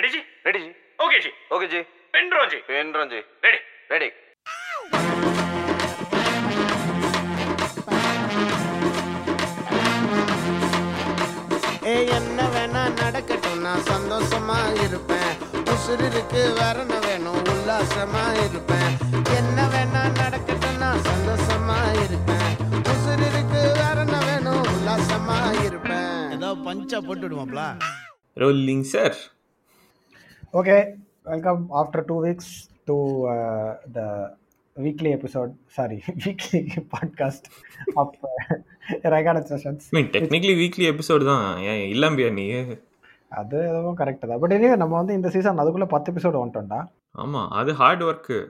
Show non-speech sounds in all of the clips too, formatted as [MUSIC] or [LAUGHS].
Ready ji ready ji okay ji okay ji pen ji pen ji ready ready என்ன வேணா நடக்கட்டும் நான் சந்தோஷமா இருப்பேன். உசுருக்கு வரண வேணும் உல்லாசமா இருப்பேன். என்ன வேணா நடக்கட்டும் நான் சந்தோஷமா இருப்பேன். உசுருக்கு வரண வேணும் உல்லாசமா இருப்பேன். ஏதோ பஞ்சா போட்டு விடுவோம்ல rolling sir Okay, welcome after two weeks to uh, the weekly episode, sorry, [LAUGHS] weekly podcast of uh, Ragada Sessions. Mean technically weekly episode தான். ஏன் இல்லாம்பியா நீ? அது எதுவும் கரெக்ட் தான். பட் இனிவே நம்ம வந்து இந்த சீசன் அதுக்குள்ள பத்து எபிசோடு வந்துட்டோம்டா. ஆமாம் அது ஹார்ட் ஒர்க்கு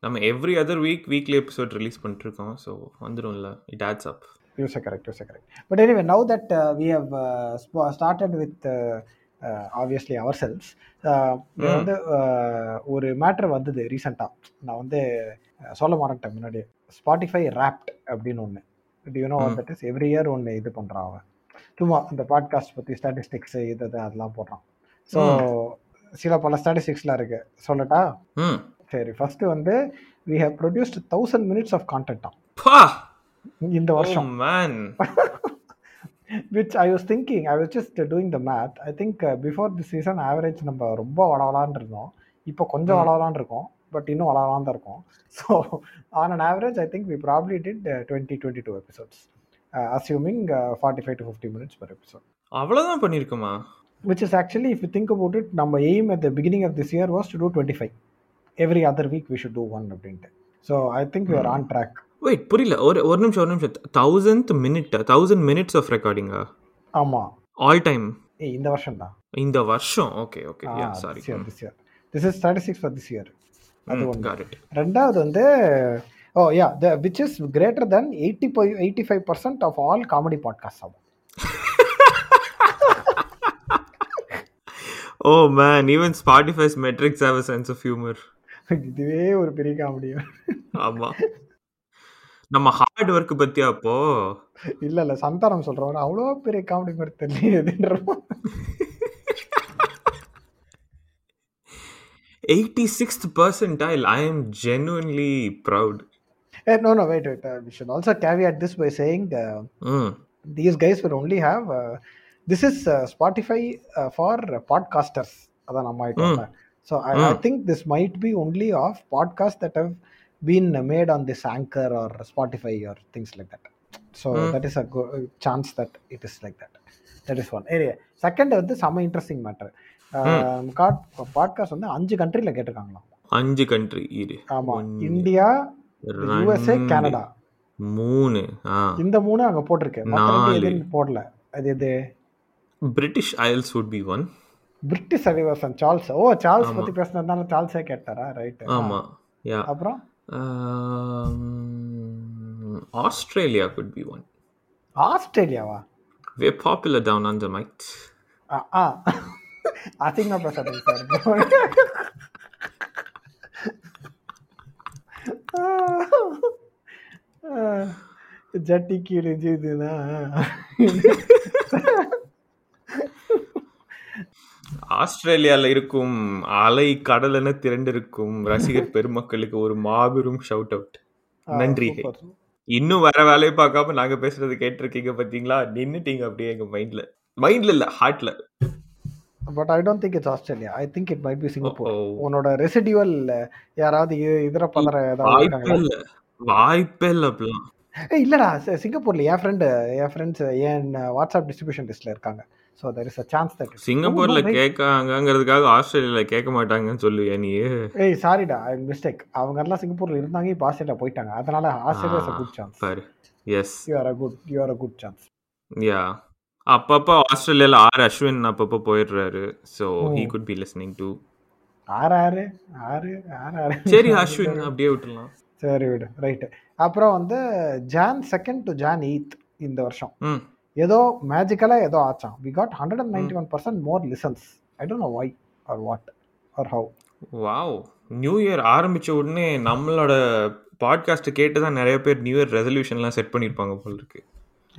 நம்ம every other week weekly episode release பண்ணிட்டுருக்கோம். So வந்துடும்ல it adds up use correct use correct but anyway now that we have started with obviously our cells வந்து uh, ஒரு மேட்ரு வந்தது ரீசெண்டாக நான் வந்து uh, சொல்ல மாட்டேன் முன்னாடி ஸ்பாட்டிஃபை ரேப்ட் அப்படின்னு ஒன்று யூனோ ம். தட் இஸ் எவ்ரி இயர் ஒன்று இது பண்ணுறான் அவன். சும்மா இந்த பாட்காஸ்ட் பற்றி ஸ்டாட்டிஸ்டிக்ஸ் இது அதெல்லாம் போடுறான். ஸோ சில பல ஸ்டாட்டிஸ்டிக்ஸ்லாம் இருக்கு. சொல்லட்டா? ம் சரி ஃபர்ஸ்ட் வந்து we have produced thousand minutes of கான்டென்ட்டாம் பா! இந்த வருஷம். [LAUGHS] Man which I was thinking, I was just uh, doing the math. I think uh, before the season average நம்ம ரொம்ப வளவலான்னு இருந்தோம் இப்போ கொஞ்சம் ம். வளவலான்னு இருக்கோம் பட் இன்னும் வளவலான் தான் இருக்கும் so on an average I think we probably did twenty twenty two episodes assuming forty five to fifty minutes per episode அவ்வளோதான் பண்ணியிருக்குமா which is actually if you think about it நம்ம aim at the beginning of this year was to do 25 every other week we should do one அப்படின்ட்டு so I think we are on track wait புரியல. ஒரு ஒரு நிமிஷம் ஒரு நிமிஷம். Thousand minute thousand minutes of ரெக்கார்டிங்கா ஆமாம் all time இந்த வருஷம் தான். இந்த வருஷம்? Okay okay sorry this year this is statistics for this year அது ஒன்று ரெண்டாவது வந்து ஓ yeah the which is greater than eighty five eighty five percent of all comedy podcast ஆகும் ஓ man even Spotify's metrics have a sense of humour இதுவே ஒரு பெரிய comedy ஆமா. நம்ம ஹார்ட் ஒர்க் பத்தியா அப்போ? இல்ல இல்ல சந்தானம் சொல்றவங்க அவ்வளோ பெரிய காமெடி மாதிரி தெரியல eighty sixth percentile I am genuinely proud no no wait wait we should also caveat this by saying only have uh, this is uh, spotify uh, for podcasters. அதான் நம்ம ஆயிட்டோம் I Mm. think this might be only of podcasts that have been made on this anchor or spotify or things like that. So Mm. that is a go- chance that it is like that. That is one. Anyway second வந்து செம்ம interesting matter podcast வந்து அஞ்சு கண்ட்ரியில் கேட்டிருக்காங்களாம். அஞ்சு country இரு. ஆமா. ஒன்று, India USA Canada மூணு இந்த மூணு அங்க போட்டிருக்கு. மத்த ரெண்டு நாலு. எதுவும் போடல. அது எது? British isles would be one British அறிவாசன் Charles. Oh Charles. பத்தி பேசினதுனால சார்ல்ஸே கேட்டாரா? ரைட் ஆமா. அப்புறம்? Um, Australia could be one. Australia, wa? We're popular down under, mate. Ah, uh, uh. [LAUGHS] I think not, Prasad. [LAUGHS] Uh, uh, uh. ஜட்டிக்கு இருந்து இதுதான் ஆஸ்திரேலியால இருக்கும் அலை கடலென திரண்டிருக்கும் ரசிகர் [LAUGHS] பெருமக்களுக்கு ஒரு மாபெரும் ஷவுட் அவுட் நன்றிகள் இன்னும் வேற வேலையை பார்க்காம நாங்க பேசுறது கேட்டிருக்கீங்க பாத்தீங்களா? நின்னுட்டீங்க அப்படியே எங்க மைண்ட்ல மைண்ட்ல இல்ல ஹார்ட்ல but I don't think it's Australia I think it might be Singapore. உன்னோட ரெசிடியூவல் யாராவது இதர பதற ஏதாவது வாய்ப்பே இல்ல. வாய்ப்பே இல்ல அப்படிலாம். ஏய் இல்லடா. சிங்கப்பூர்ல என் ஃப்ரெண்டு என் ஃப்ரெண்ட்ஸ் என் வாட்ஸ்அப் டிஸ்ட்ரிபியூஷன் லிஸ்ட்ல இருக்காங்க. So there is a chance that சிங்கப்பூர்ல கேட்காங்கிறதுக்காக ஆஸ்திரேலியால கேட்க மாட்டாங்கன்னு சொல்லுவியா நீ? ஏய் சாரிடா ஐ மிஸ்டேக் அவங்க எல்லாம் சிங்கப்பூர்ல இருந்தாங்க இப்போ ஆஸ்திரேலியா போயிட்டாங்க. அதனால Australia is a good chance பாரு yes you are a good you are a good chance yeah அப்பப்போ ஆஸ்திரேலியால ஆர் அஸ்வின் அப்பப்போ போயிடுறாரு. So he could be listening to ஆறு ஆறு ஆறு? ஆறு ஆறு சரி அஸ்வின் அப்படியே விட்டுலாம் சரி விடு ரைட்டு அப்புறம் வந்து Jan second to Jan eighth இந்த வருஷம். ஏதோ மேஜிக்கலாக ஏதோ ஆச்சான் we got hundred and ninety one percent more listens I don't know why or what or how wow new year ஆரம்பிச்ச உடனே நம்மளோட பாட்காஸ்ட் கேட்டு தான் நிறைய பேர் நியூ இயர் ரெசல்யூஷன்லாம் செட் பண்ணியிருப்பாங்க போல இருக்கு.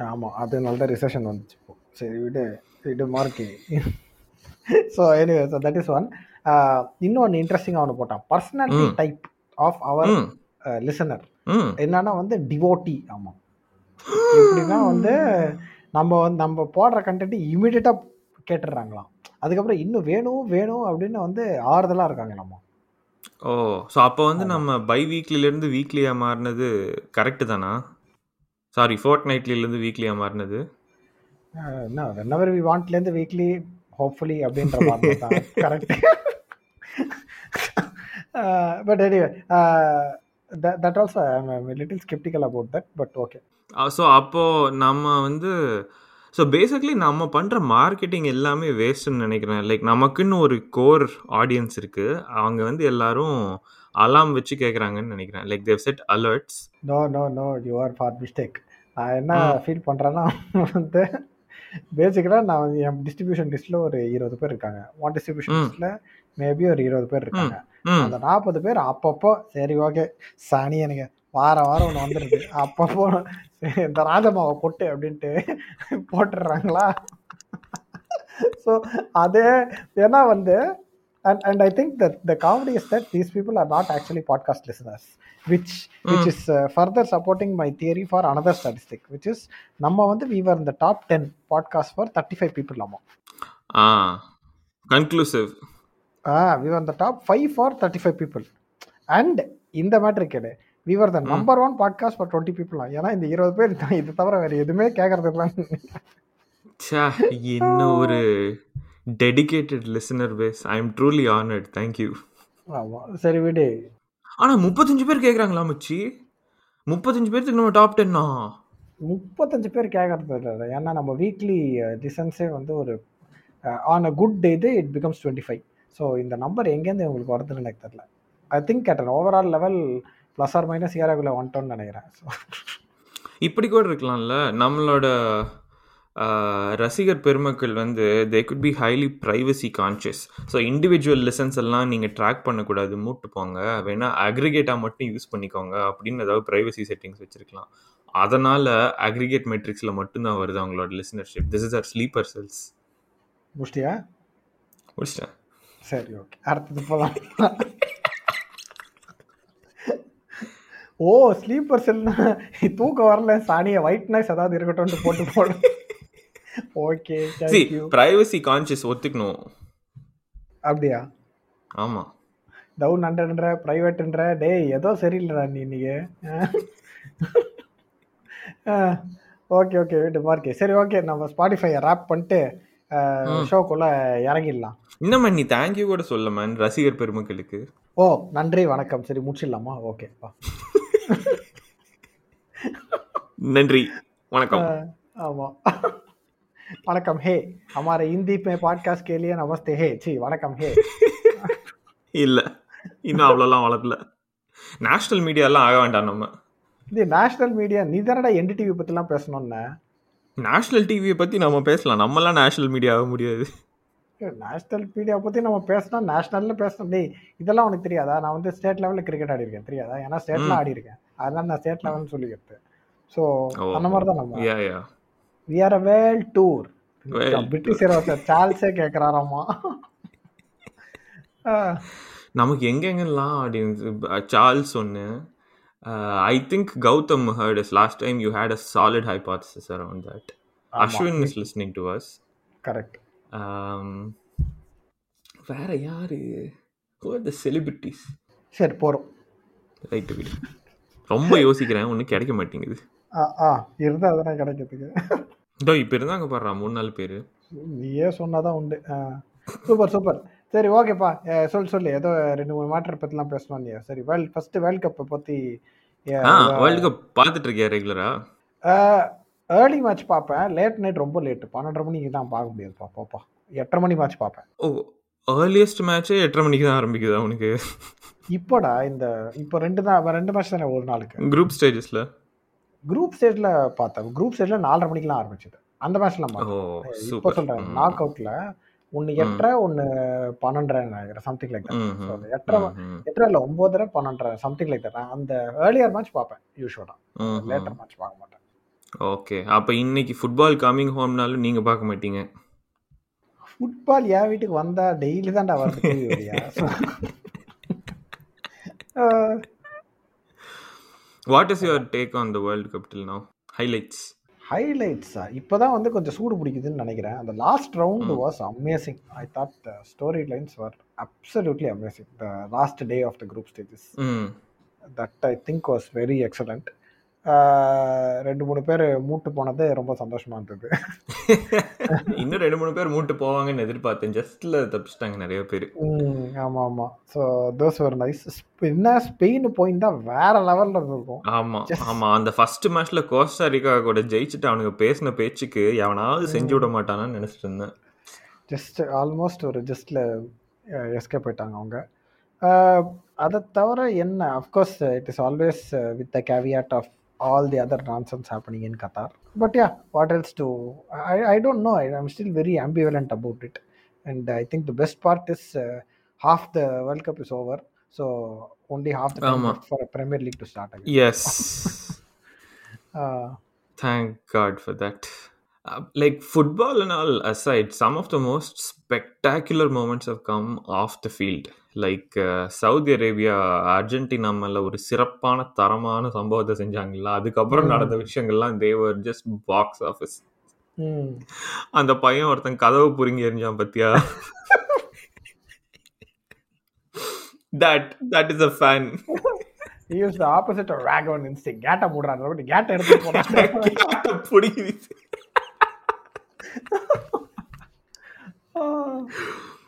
ஆமாம் அது நல்ல ரிசெஷன் வந்துச்சு இப்போ. சரி விடு விடு marquee so anyway so that is one இன்னொன்று இன்ட்ரெஸ்டிங்காக ஒன்று போட்டான். Personality. Type of our listener என்னன்னா வந்து டிவோட்டி ஆமாம் எப்படின்னா வந்து நம்ம நம்ம போடுற கண்டென்ட் இமீடியட்டாக கேட்டுடுறாங்களாம். அதுக்கப்புறம் இன்னும் வேணும் வேணும் அப்படின்னு வந்து ஆறுதலாக இருக்காங்க நம்ம. ஓ ஸோ அப்போ வந்து நம்ம பை வீக்லிலேருந்து வீக்லியாக மாறினது கரெக்டு தானா? சாரி ஃபோர்ட் நைட்லிலேருந்து வீக்லியாக மாறினது என்ன வென்னவர் வி வாண்ட்லேருந்து வீக்லி ஹோப்ஃபுல்லி அப்படின்ற மாதிரி தான். Correct but anyway that also little sceptical about that but okay so அப்போது நம்ம வந்து ஸோ பேசிக்லி நம்ம பண்ணுற மார்க்கெட்டிங் எல்லாமே வேஸ்ட்டுன்னு நினைக்கிறேன். லைக் நமக்குன்னு ஒரு கோர் ஆடியன்ஸ் இருக்குது அவங்க வந்து எல்லாரும் அலாம் வச்சு கேட்குறாங்கன்னு நினைக்கிறேன். Like they set alerts no no no you are for mistake நான் என்ன. ஃபீல் பண்ணுறேன்னா வந்து பேசிக்கலாக நான் என் டிஸ்ட்ரிபியூஷன் லிஸ்ட்டில் ஒரு இருபது பேர் இருக்காங்க. One distribution. லிஸ்ட்டில் மேபி ஒரு இருபது பேர் இருக்காங்க. ம் அந்த நாற்பது பேர் அப்பப்போ சரி ஓகே சனி எனக்கு வாரம் வாரம் ஒன்று வந்துடுது அப்பப்போ இந்த ராஜமாவை கொட்டு அப்படின்ட்டு போட்டுடுறாங்களா? ஸோ அதே ஏன்னா வந்து and and I think that the comedy is that these people are not actually podcast listeners which which is further supporting my theory for another statistic which is நம்ம வந்து in the top ten podcast for thirty five people ஆமாம் conclusive we are the top five for thirty five people and இந்த மேட்ரு கேடு we are the number one podcast for twenty people ஏன்னா இந்த இருபது பேர் இது தவிர வேறு எதுவுமே கேட்கறதுலாம் ச்சே என்ன ஒரு dedicated listener base I am truly honoured thank you ஆமாம் சரி விடு. ஆனால் முப்பத்தஞ்சு பேர் கேட்குறாங்களா மச்சி? முப்பத்தஞ்சு பேர்த்துக்கு நம்ம டாப் டென்னா முப்பத்தஞ்சு பேர் கேட்கறது இல்லை ஏன்னா நம்ம வீக்லி டிசன்ஸே வந்து ஒரு ஆன் அ குட் டே இது it becomes twenty five so இந்த நம்பர் எங்கேருந்து உங்களுக்கு வருதுன்னு எனக்கு தெரியல. I think at an overall level plus or minus ஏரியாக்குள்ளே வந்துட்டோம்னு நினைக்கிறேன். ஸோ இப்படி கூட இருக்கலாம்ல. நம்மளோட ரசிகர் பெருமக்கள் வந்து they could be highly privacy conscious so individual listens எல்லாம் நீங்கள் ட்ராக் பண்ணக்கூடாது. மூட்டு போங்க. வேணா அக்ரிகேட்டாக மட்டும் யூஸ் பண்ணிக்கோங்க. அப்படின்னு ஏதாவது ப்ரைவசி செட்டிங்ஸ் வச்சுருக்கலாம். அதனால் அக்ரிகேட் மெட்ரிக்ஸில் மட்டும்தான் வருது அவங்களோட listenership this is our sleeper cells முடிச்சிட்டியா? முடிச்சிட்டேன். சரி ஓகே அடுத்தது போகலாம் ஓ ஸ்லீப்பர் செல்னா தூக்கம் வரல சாணியை ஒயிட் நாய்ஸ் ஏதாவது இருக்கட்டும்னு போட்டு போடு ஓகே ப்ரைவசி கான்ஷியஸ் ஒத்துக்கணும் அப்படியா ஆமாம் டவுன் ஹண்ட்ரட்ன்ற ப்ரைவேட்ன்ற டேய் ஏதோ சரியில்லைடா நீ இன்னைக்கு ஓகே ஓகே வீட்டு மார்க்கே சரி ஓகே நம்ம ஸ்பாட்டிஃபையை ரேப் பண்ணிட்டு. ஷோக்குள்ளே இறங்கிடலாம் இன்னும் நீ தேங்க்யூ கூட சொல்ல மேன் ரசிகர் பெருமக்களுக்கு ஓ நன்றி வணக்கம் சரி முடிச்சிடலாமா ஓகே வா நன்றி வணக்கம் ஆமாம் வணக்கம் ஹே हमारे हिंदी में पॉडकास्ट के लिए नमस्ते हे சி வணக்கம் ஹே இல்ல இன்னும் அவ்வளோலாம் வளரல நேஷனல் மீடியாலாம் ஆக வேண்டாம் நம்ம இது நேஷனல் மீடியா நீ தானடா என்டிடிவி பற்றிலாம் பேசணும்னு நேஷனல் டிவியை பத்தி நம்ம பேசலாம். நம்மலாம் நேஷனல் மீடியா ஆக முடியாது. நேஷனல் மீடியா பற்றி நம்ம பேசினா நேஷனல்ல பேசணும். டேய் இதெல்லாம் உனக்கு தெரியாதா? நான் வந்து ஸ்டேட் லெவலில் கிரிக்கெட் ஆடி இருக்கேன். தெரியாதா? ஏன்னா ஸ்டேட்லாம். ஆடி இருக்கேன். அதனால நான் ஸ்டேட் லெவல்னு சொல்லிக்கிறது. ஸோ. அந்த மாதிரி தான் நம்ம we are a world tour British இளவரசர் சார்ல்ஸே கேட்குறாராமா நமக்கு எங்கெங்கெல்லாம் ஆடியன்ஸ் சார்ல்ஸ் ஒன்று I think Gautham heard is last time you had a solid hypothesis around that Ashwin is listening to us correct வேற யாரு? த செலிபிரிட்டிஸ் சரி போகிறோம் ரைட்டு விடு. ரொம்ப யோசிக்கிறேன். ஒன்றும் கிடைக்க மாட்டேங்குது. ஆ ஆ இருந்தால் அதெல்லாம் கிடைக்கிறதுக்கு. இதோ இப்போ இருந்தாங்க பாடுறா மூணு நாலு பேர். நீயே சொன்னாதான் உண்டு. Super super. சரி ஓகேப்பா. சொல் சொல்லு. ஏதோ ரெண்டு மூணு மேட்டர் பற்றிலாம் பேசணும் நீ சரி வேர்ல்ட் ஃபர்ஸ்ட் வேர்ல்ட் கப்பை ஆ வேர்ல்டு கப் பார்த்துட்டு இருக்கியா ரெகுலரா ஏர்லி மேட்ச் பார்ப்பேன். லேட் நைட் ரொம்ப லேட்டு. பன்னெண்டரை மணிக்கு தான் பார்க்க முடியாதுப்பா. பாப்பா. எட்டரை மணி மேட்ச் பார்ப்பேன். ஓ ஏர்லியஸ்ட் மேட்ச்சே எட்டரை மணிக்கு தான் ஆரம்பிக்குதா உனக்கு? இப்போடா இந்த இப்போ ரெண்டு தான் ரெண்டு மேட்ச் தானே ஒரு நாளுக்கு? குரூப் ஸ்டேஜஸில் குரூப் ஸ்டேஜில் பார்த்தேன். குரூப் ஸ்டேஜில் நாலரை மணிக்கெலாம் ஆரம்பிச்சது. அந்த மேட்ச்லாம் இப்போ சூப்பர் சொல்கிறேன் நாக் அவுட்டில் ஒன்று எட்டரை ஒன்று பன்னெண்டரை நினைக்கிறேன் சம்திங் லைக் தட் எட்டரை எட்டரை இல்லை ஒம்போதரை பன்னெண்டரை சம்திங் லைக் தட் அந்த ஏர்லியர் மேட்ச் பார்ப்பேன் யூஸ்வலாக லேட்டர் மேட்ச் பார்க்க மாட்டேன். ஓகே அப்போ இன்னைக்கு ஃபுட்பால் கம்மிங் ஹோம்னாலும் நீங்கள் பார்க்க மாட்டீங்க? ஃபுட்பால் என் வீட்டுக்கு வந்தா டெய்லி தான்டா வருது what is your take on the world cup till now highlights ஹைலைட்ஸா? இப்போதான் வந்து கொஞ்சம் சூடு பிடிக்குதுன்னு நினைக்கிறேன். அந்த last round was amazing I thought story lines were absolutely amazing the last day of the group stages that I think was very excellent ரெண்டு மூணு பேர் மூட்டு போனது ரொம்ப சந்தோஷமா இருந்தது. இன்னும் ரெண்டு மூணு பேர் மூட்டு போவாங்கன்னு எதிர்பார்த்தேன். ஜஸ்ட்ல தப்பிச்சிட்டாங்க நிறைய பேர். ஆமா ஆமா. ஸோ தோஸ் ஒரு நைஸ் என்ன ஸ்பெயின் போயிருந்தா வேற லெவல்ல இருந்திருக்கும். ஆமா ஆமா. அந்த ஃபர்ஸ்ட் மேட்ச்ல கோஸ்டாரிக்கா கூட ஜெயிச்சுட்டு அவனுங்க பேசின பேச்சுக்கு எவனாவது செஞ்சு விட மாட்டானான்னு நினைச்சிட்டு இருந்தேன். ஜஸ்ட் ஆல்மோஸ்ட் ஒரு ஜஸ்ட்ல எஸ்கேப் போயிட்டாங்க அவங்க. அதை தவிர என்ன? Of course it is always with the caveat of all the other nonsense happening in Qatar. But yeah, what else to? I, I don't know. I, am still very ambivalent about it. And I think the best part is uh, half the World Cup is over. So only half the time um, for a Premier League to start again. Yes. [LAUGHS] uh, Thank God for that. Uh, like football and all aside, some of the most spectacular moments have come off the field. Like Saudi Arabia Argentina மேல ஒரு சிறப்பான தரமான சம்பவத்தை செஞ்சாங்கல்ல அதுக்கப்புறம் ம். நடந்த விஷயங்கள்லாம் தேவர் just box office. அந்த பையன் ஒருத்தன் கதவு புரிங்கி எரிஞ்சான் பத்தியா that that is a fan used the opposite of Dragon instinct. கேட்ட எடுத்து [LAUGHS] புடிக்குது [LAUGHS]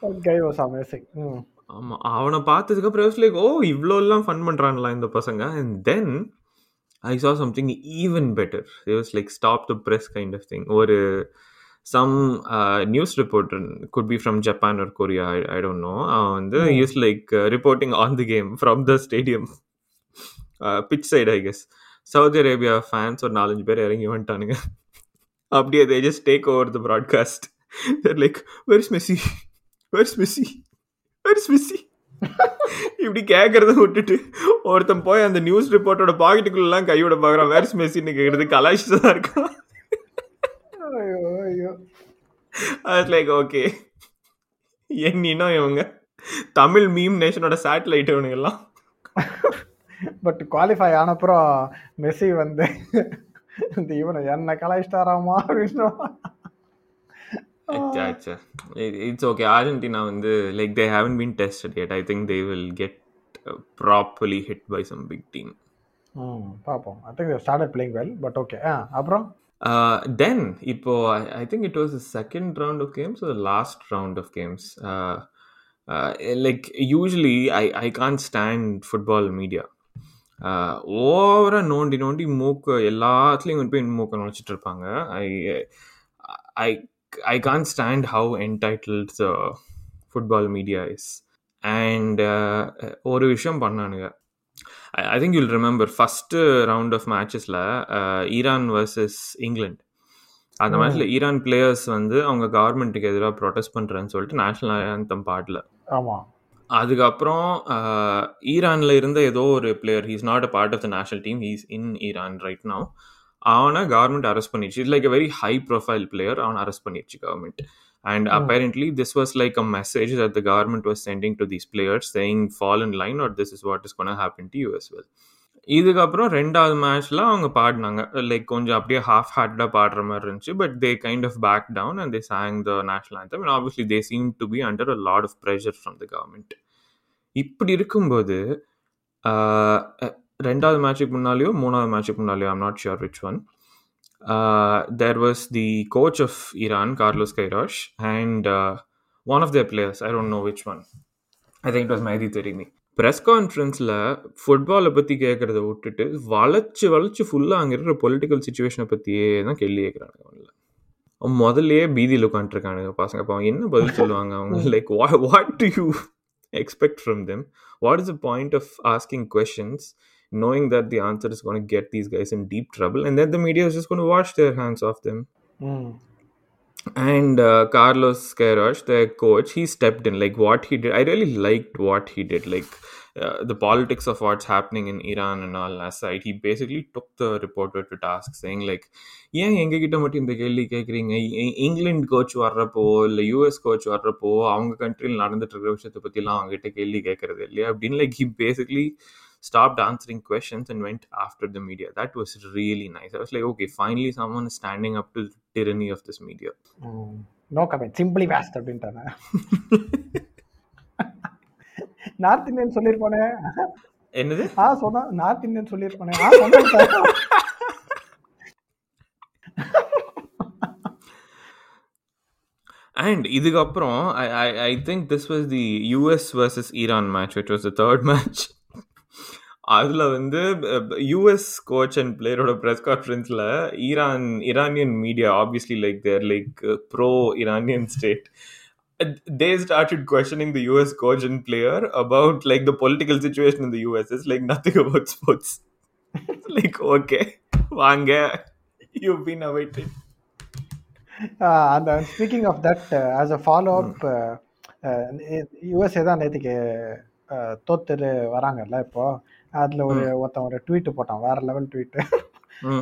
That guy was amazing. Mm. ஆமா அவனை பார்த்ததுக்கு அப்புறம் லைக் ஓ இவ்வளோ எல்லாம் ஃபன் பண்றாங்களா இந்த பசங்க? And then I saw something even better was like stop the press kind of thing ஒரு some news reporter could be from Japan ஒரு கொரியா ஐ டோன்ட் நோ அவன் வந்து. Use like reporting on the game from the stadium pitch side I guess Saudi Arabia fans ஒரு நாலஞ்சு பேர் இறங்கி வந்துட்டானுங்க. அப்படியே they just take over the broadcast like where's Messi where's Messi Messi இப்படி கேட்கறத விட்டுட்டு ஒருத்தன் போய் அந்த நியூஸ் ரிப்போர்ட்டோட பாக்கெட்டுக்குள்ளலாம் கையோட பார்க்குறான். வேர்ஸ் மெஸ்ஸின்னு கேட்கறது கலாய்ச்சி தான் இருக்கான். ஐயோ ஐயோ. அது லைக் ஓகே என்னினும் இவங்க. தமிழ் மீம் நேஷனோட சேட்டலைட் இவனுங்கெல்லாம். பட் குவாலிஃபை ஆனப்புறம் மெஸ்ஸி வந்து இந்த இவனை என்ன கலாய்ச்சிட்டாராமா அப்படின்னு இட்ஸ் ஓகே அர்ஜென்டினா வந்து like they haven't been tested yet. I think they will get properly hit by some big team ம் பார்ப்போம் I think started playing well but okay ஆ அப்புறம்? தென் இப்போ I think it was second round of games last round of games like usually I I can stand football media ஓவராக நோண்டி நோண்டி மூக்கு எல்லாத்துலேயும் கொண்டு போய் மூக்கை நுழைச்சிட்டு இருப்பாங்க. I I I can stand how entitled football media is and ஒரு விஷயம் பண்ணானுங்க. I think you'll remember first round of மேட்சஸில் Iran versus England அந்த. மேட்ச்சில் ஈரான் பிளேயர்ஸ் வந்து அவங்க கவர்மெண்ட்டுக்கு எதிராக ப்ரொடெஸ்ட் பண்ணுறேன்னு சொல்லிட்டு நேஷனல் ஆந்தம் பாடல. ஆமாம் அதுக்கப்புறம் ஈரான்ல இருந்த ஏதோ ஒரு player he's not a part of the national team he's in Iran right now அவனை கவர்மெண்ட் அரெஸ்ட் பண்ணிடுச்சு it's like a very high profile player அவனை அரெஸ்ட் பண்ணிடுச்சு government and Hmm. apparently this was like a message that the government was sending to these players saying fall in line or this is what is going to happen to you as well இதுக்கப்புறம் ரெண்டாவது மேட்ச்ல அவங்க பாடினாங்க like கொஞ்சம் அப்படியே half ஹார்ட்டடாக பாடுற மாதிரி இருந்துச்சு but they kind of back down and they sang the national anthem and obviously they seem to be under a lot of pressure from the government இப்படி இருக்கும்போது ரெண்டாவது மேட்சுக்கு முன்னாலேயோ மூணாவது மேட்சுக்கு முன்னாலேயோ I'm not sure which one there was the coach of Iran Carlos Queiroz and one of their players I don't know which one. I think it was மைதி தெரியுமே press கான்ஃபரன்ஸில் ஃபுட்பாலை பற்றி கேட்குறத விட்டுட்டு வளைச்சு வளைச்சு ஃபுல்லாக அங்கே இருக்கிற பொலிட்டிக்கல் சுச்சுவேஷனை பற்றியே தான் கேள்வி கேட்குறானுங்க அவங்கள முதல்லயே பீதியில் உட்காந்துருக்கானுங்க பசங்க. அப்போ அவங்க என்ன பதில் சொல்லுவாங்க? அவங்க like what do you expect from them what is the point of asking questions knowing that the answer is going to get these guys in deep trouble and then the media is just going to wash their hands off them ம் and uh, Carlos Queiroz, the coach, he stepped in. Like what he did, I really liked what he did. Like uh, the politics of what's happening in Iran and all aside, he basically took the reporter to task, saying like, ஏன் எங்ககிட்ட மட்டும் இந்த கேள்வி கேட்குறீங்க England coach வர்றப்போ இல்லை US coach வர்றப்போ அவங்க கண்ட்ரியில் நடந்துட்டு இருக்கிற விஷயத்தை பற்றிலாம் அவங்ககிட்ட கேள்வி கேட்கறது இல்லையா அப்படின்னு like he basically stopped answering questions and went after the media. That was really nice. I was like, okay, finally someone is standing up to the tyranny of this media. No comment simply waste அப்படின்ட்டாங்க north Indian சொல்லியிருப்பானே என்னது ஆ சொன்னா north Indian சொல்லியிருப்பானே ஆ சொன்னேன் sir And இதுக்கப்புறம் I, I, I think this was the US versus Iran match, which was the third match. அதில் வந்து US coach and பிளேயரோட press கான்ஃபரன்ஸில் Iran Iranian media obviously like there like pro Iranian state they started questioning the US coach and player about like the political situation in the US. It's like nothing about sports. like okay, Vanga, you've been awaited. அந்த speaking of that as a follow up USA தான் நேற்றுக்கு தோத்துட்டு வராங்கல்ல இப்போ அதில் ஒரு ஒருத்தன் ஒரு tweet போட்டான் வேற level tweet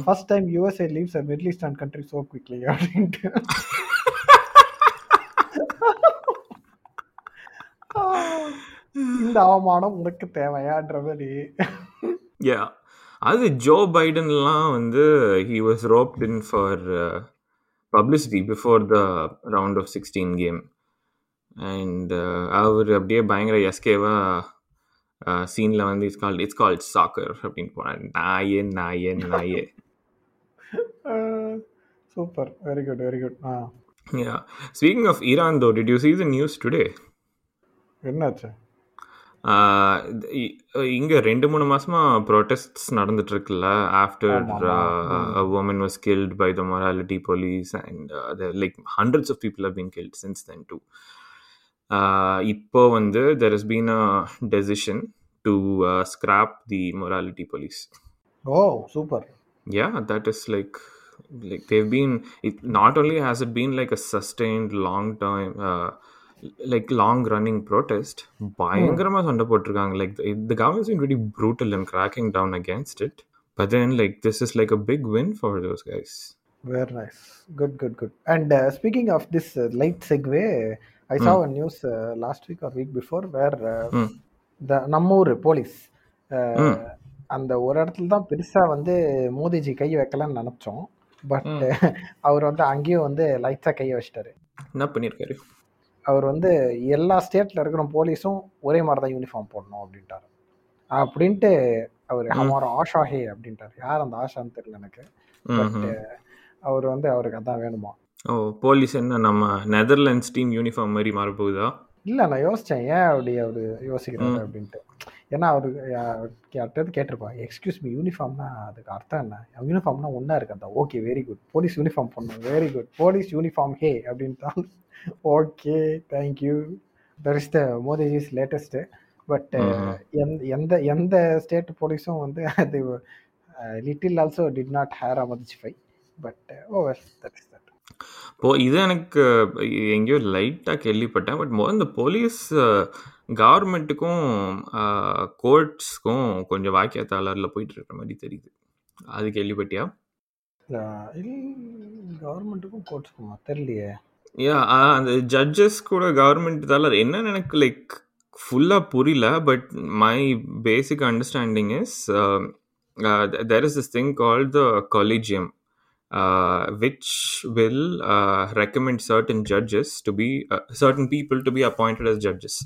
first time USA leaves a Middle Eastern country so quickly அப்படின்ட்டு. இந்த அவமானம் உனக்கு தேவையான்ற மாதிரி. யா அது ஜோ பைடன்லாம் வந்து he was roped in for publicity before the round of sixteen game and அவர் அப்படியே பயங்கர எஸ்கேவா சீனில் வந்து it's call it's call soccer அப்படின்னு போனார் நாயே நாயே நாயே. Super very good very good ah. Yeah. Speaking of Iran, though, did you see the news today? என்னாச்சு? இங்க ரெண்டு மூணு மாசமா ப்ரொட்டஸ்ட் நடந்துட்டு இருக்குல்ல after woman was killed by the morality police and like hundreds of people have been killed since then too இப்போ வந்து there is been a decision to scrap the morality police oh super yeah that is like like they've been it not only has it been like a sustained long time uh, like long running protest பயங்கரமா சண்டை போட்டிருக்காங்க like the, the government's been really brutal in cracking down against it but then like this is like a big win for those guys very nice good good good and uh, speaking of this uh, news uh, last week or week before where uh, Mm. the நம்ம ஊர் police அந்த ஒரு இடத்துல தான் பெருசா வந்து மோதிஜி கை வைக்கலாம்னு நினைச்சோம். பட் [LAUGHS] அவர் வந்து அங்கேயும் வந்து லைட்டா கையை வச்சிட்டாரு. என்ன பண்ணிருக்காரு? அவர் வந்து எல்லா ஸ்டேட்ல இருக்கிற போலீஸும் ஒரே மாதிரி தான் யூனிஃபார்ம் போடணும் அப்படின்ட்டாரு. அப்படின்ட்டு அவர் ஹமாரோ ஆஷா ஹே அப்படின்ட்டாரு. யார் அந்த ஆஷான்னு தெரியல எனக்கு. பட் அவர் வந்து அவருக்கு அதான் வேணுமா? ஓ போலீஸ் என்ன நம்ம நெதர்லாண்ட்ஸ் டீம் யூனிஃபார்ம் மாதிரி மாறப்போகுதா? இல்லை நான் யோசித்தேன் ஏன் அப்படி அவர் யோசிக்கிறாரு அப்படின்ட்டு. ஏன்னா அவர் யார்கிட்ட கேட்டிருப்பான் எக்ஸ்கியூஸ் மீ யூனிஃபார்ம்னா அதுக்கு அர்த்தம் என்ன? யூனிஃபார்ம்னா ஒன்றா இருக்கா okay very good police uniform பண்ணணும் very good police uniform hey அப்படின்ட்டு okay thank you that is the Modiji's latest but எந்த எந்த எந்த ஸ்டேட் போலீஸும் வந்து அது little also did not hear அமதிச்சிஃபை but oh that is that போ இது எனக்கு எங்கேயோ லைட்டாக கேள்விப்பட்டேன். பட் முதல்ல இந்த போலீஸ் கவர்மெண்ட்டுக்கும் கோர்ட்ஸ்க்கும் கொஞ்சம் வாக்கியத்தாளரில் போயிட்டு இருக்கிற மாதிரி தெரியுது. அது கேள்விப்பட்டியா? கவர்மெண்ட்டுக்கும் கோர்ட்ஸ்க்குமா தெரியலையே யா அந்த ஜட்ஜஸ் கூட கவர்மெண்ட் தால என்னன்னு எனக்கு லைக் ஃபுல்லாக புரியல. But my basic understanding is there is this thing call the collegium uh, which will uh, recommend certain judges to be uh, certain people to be appointed as judges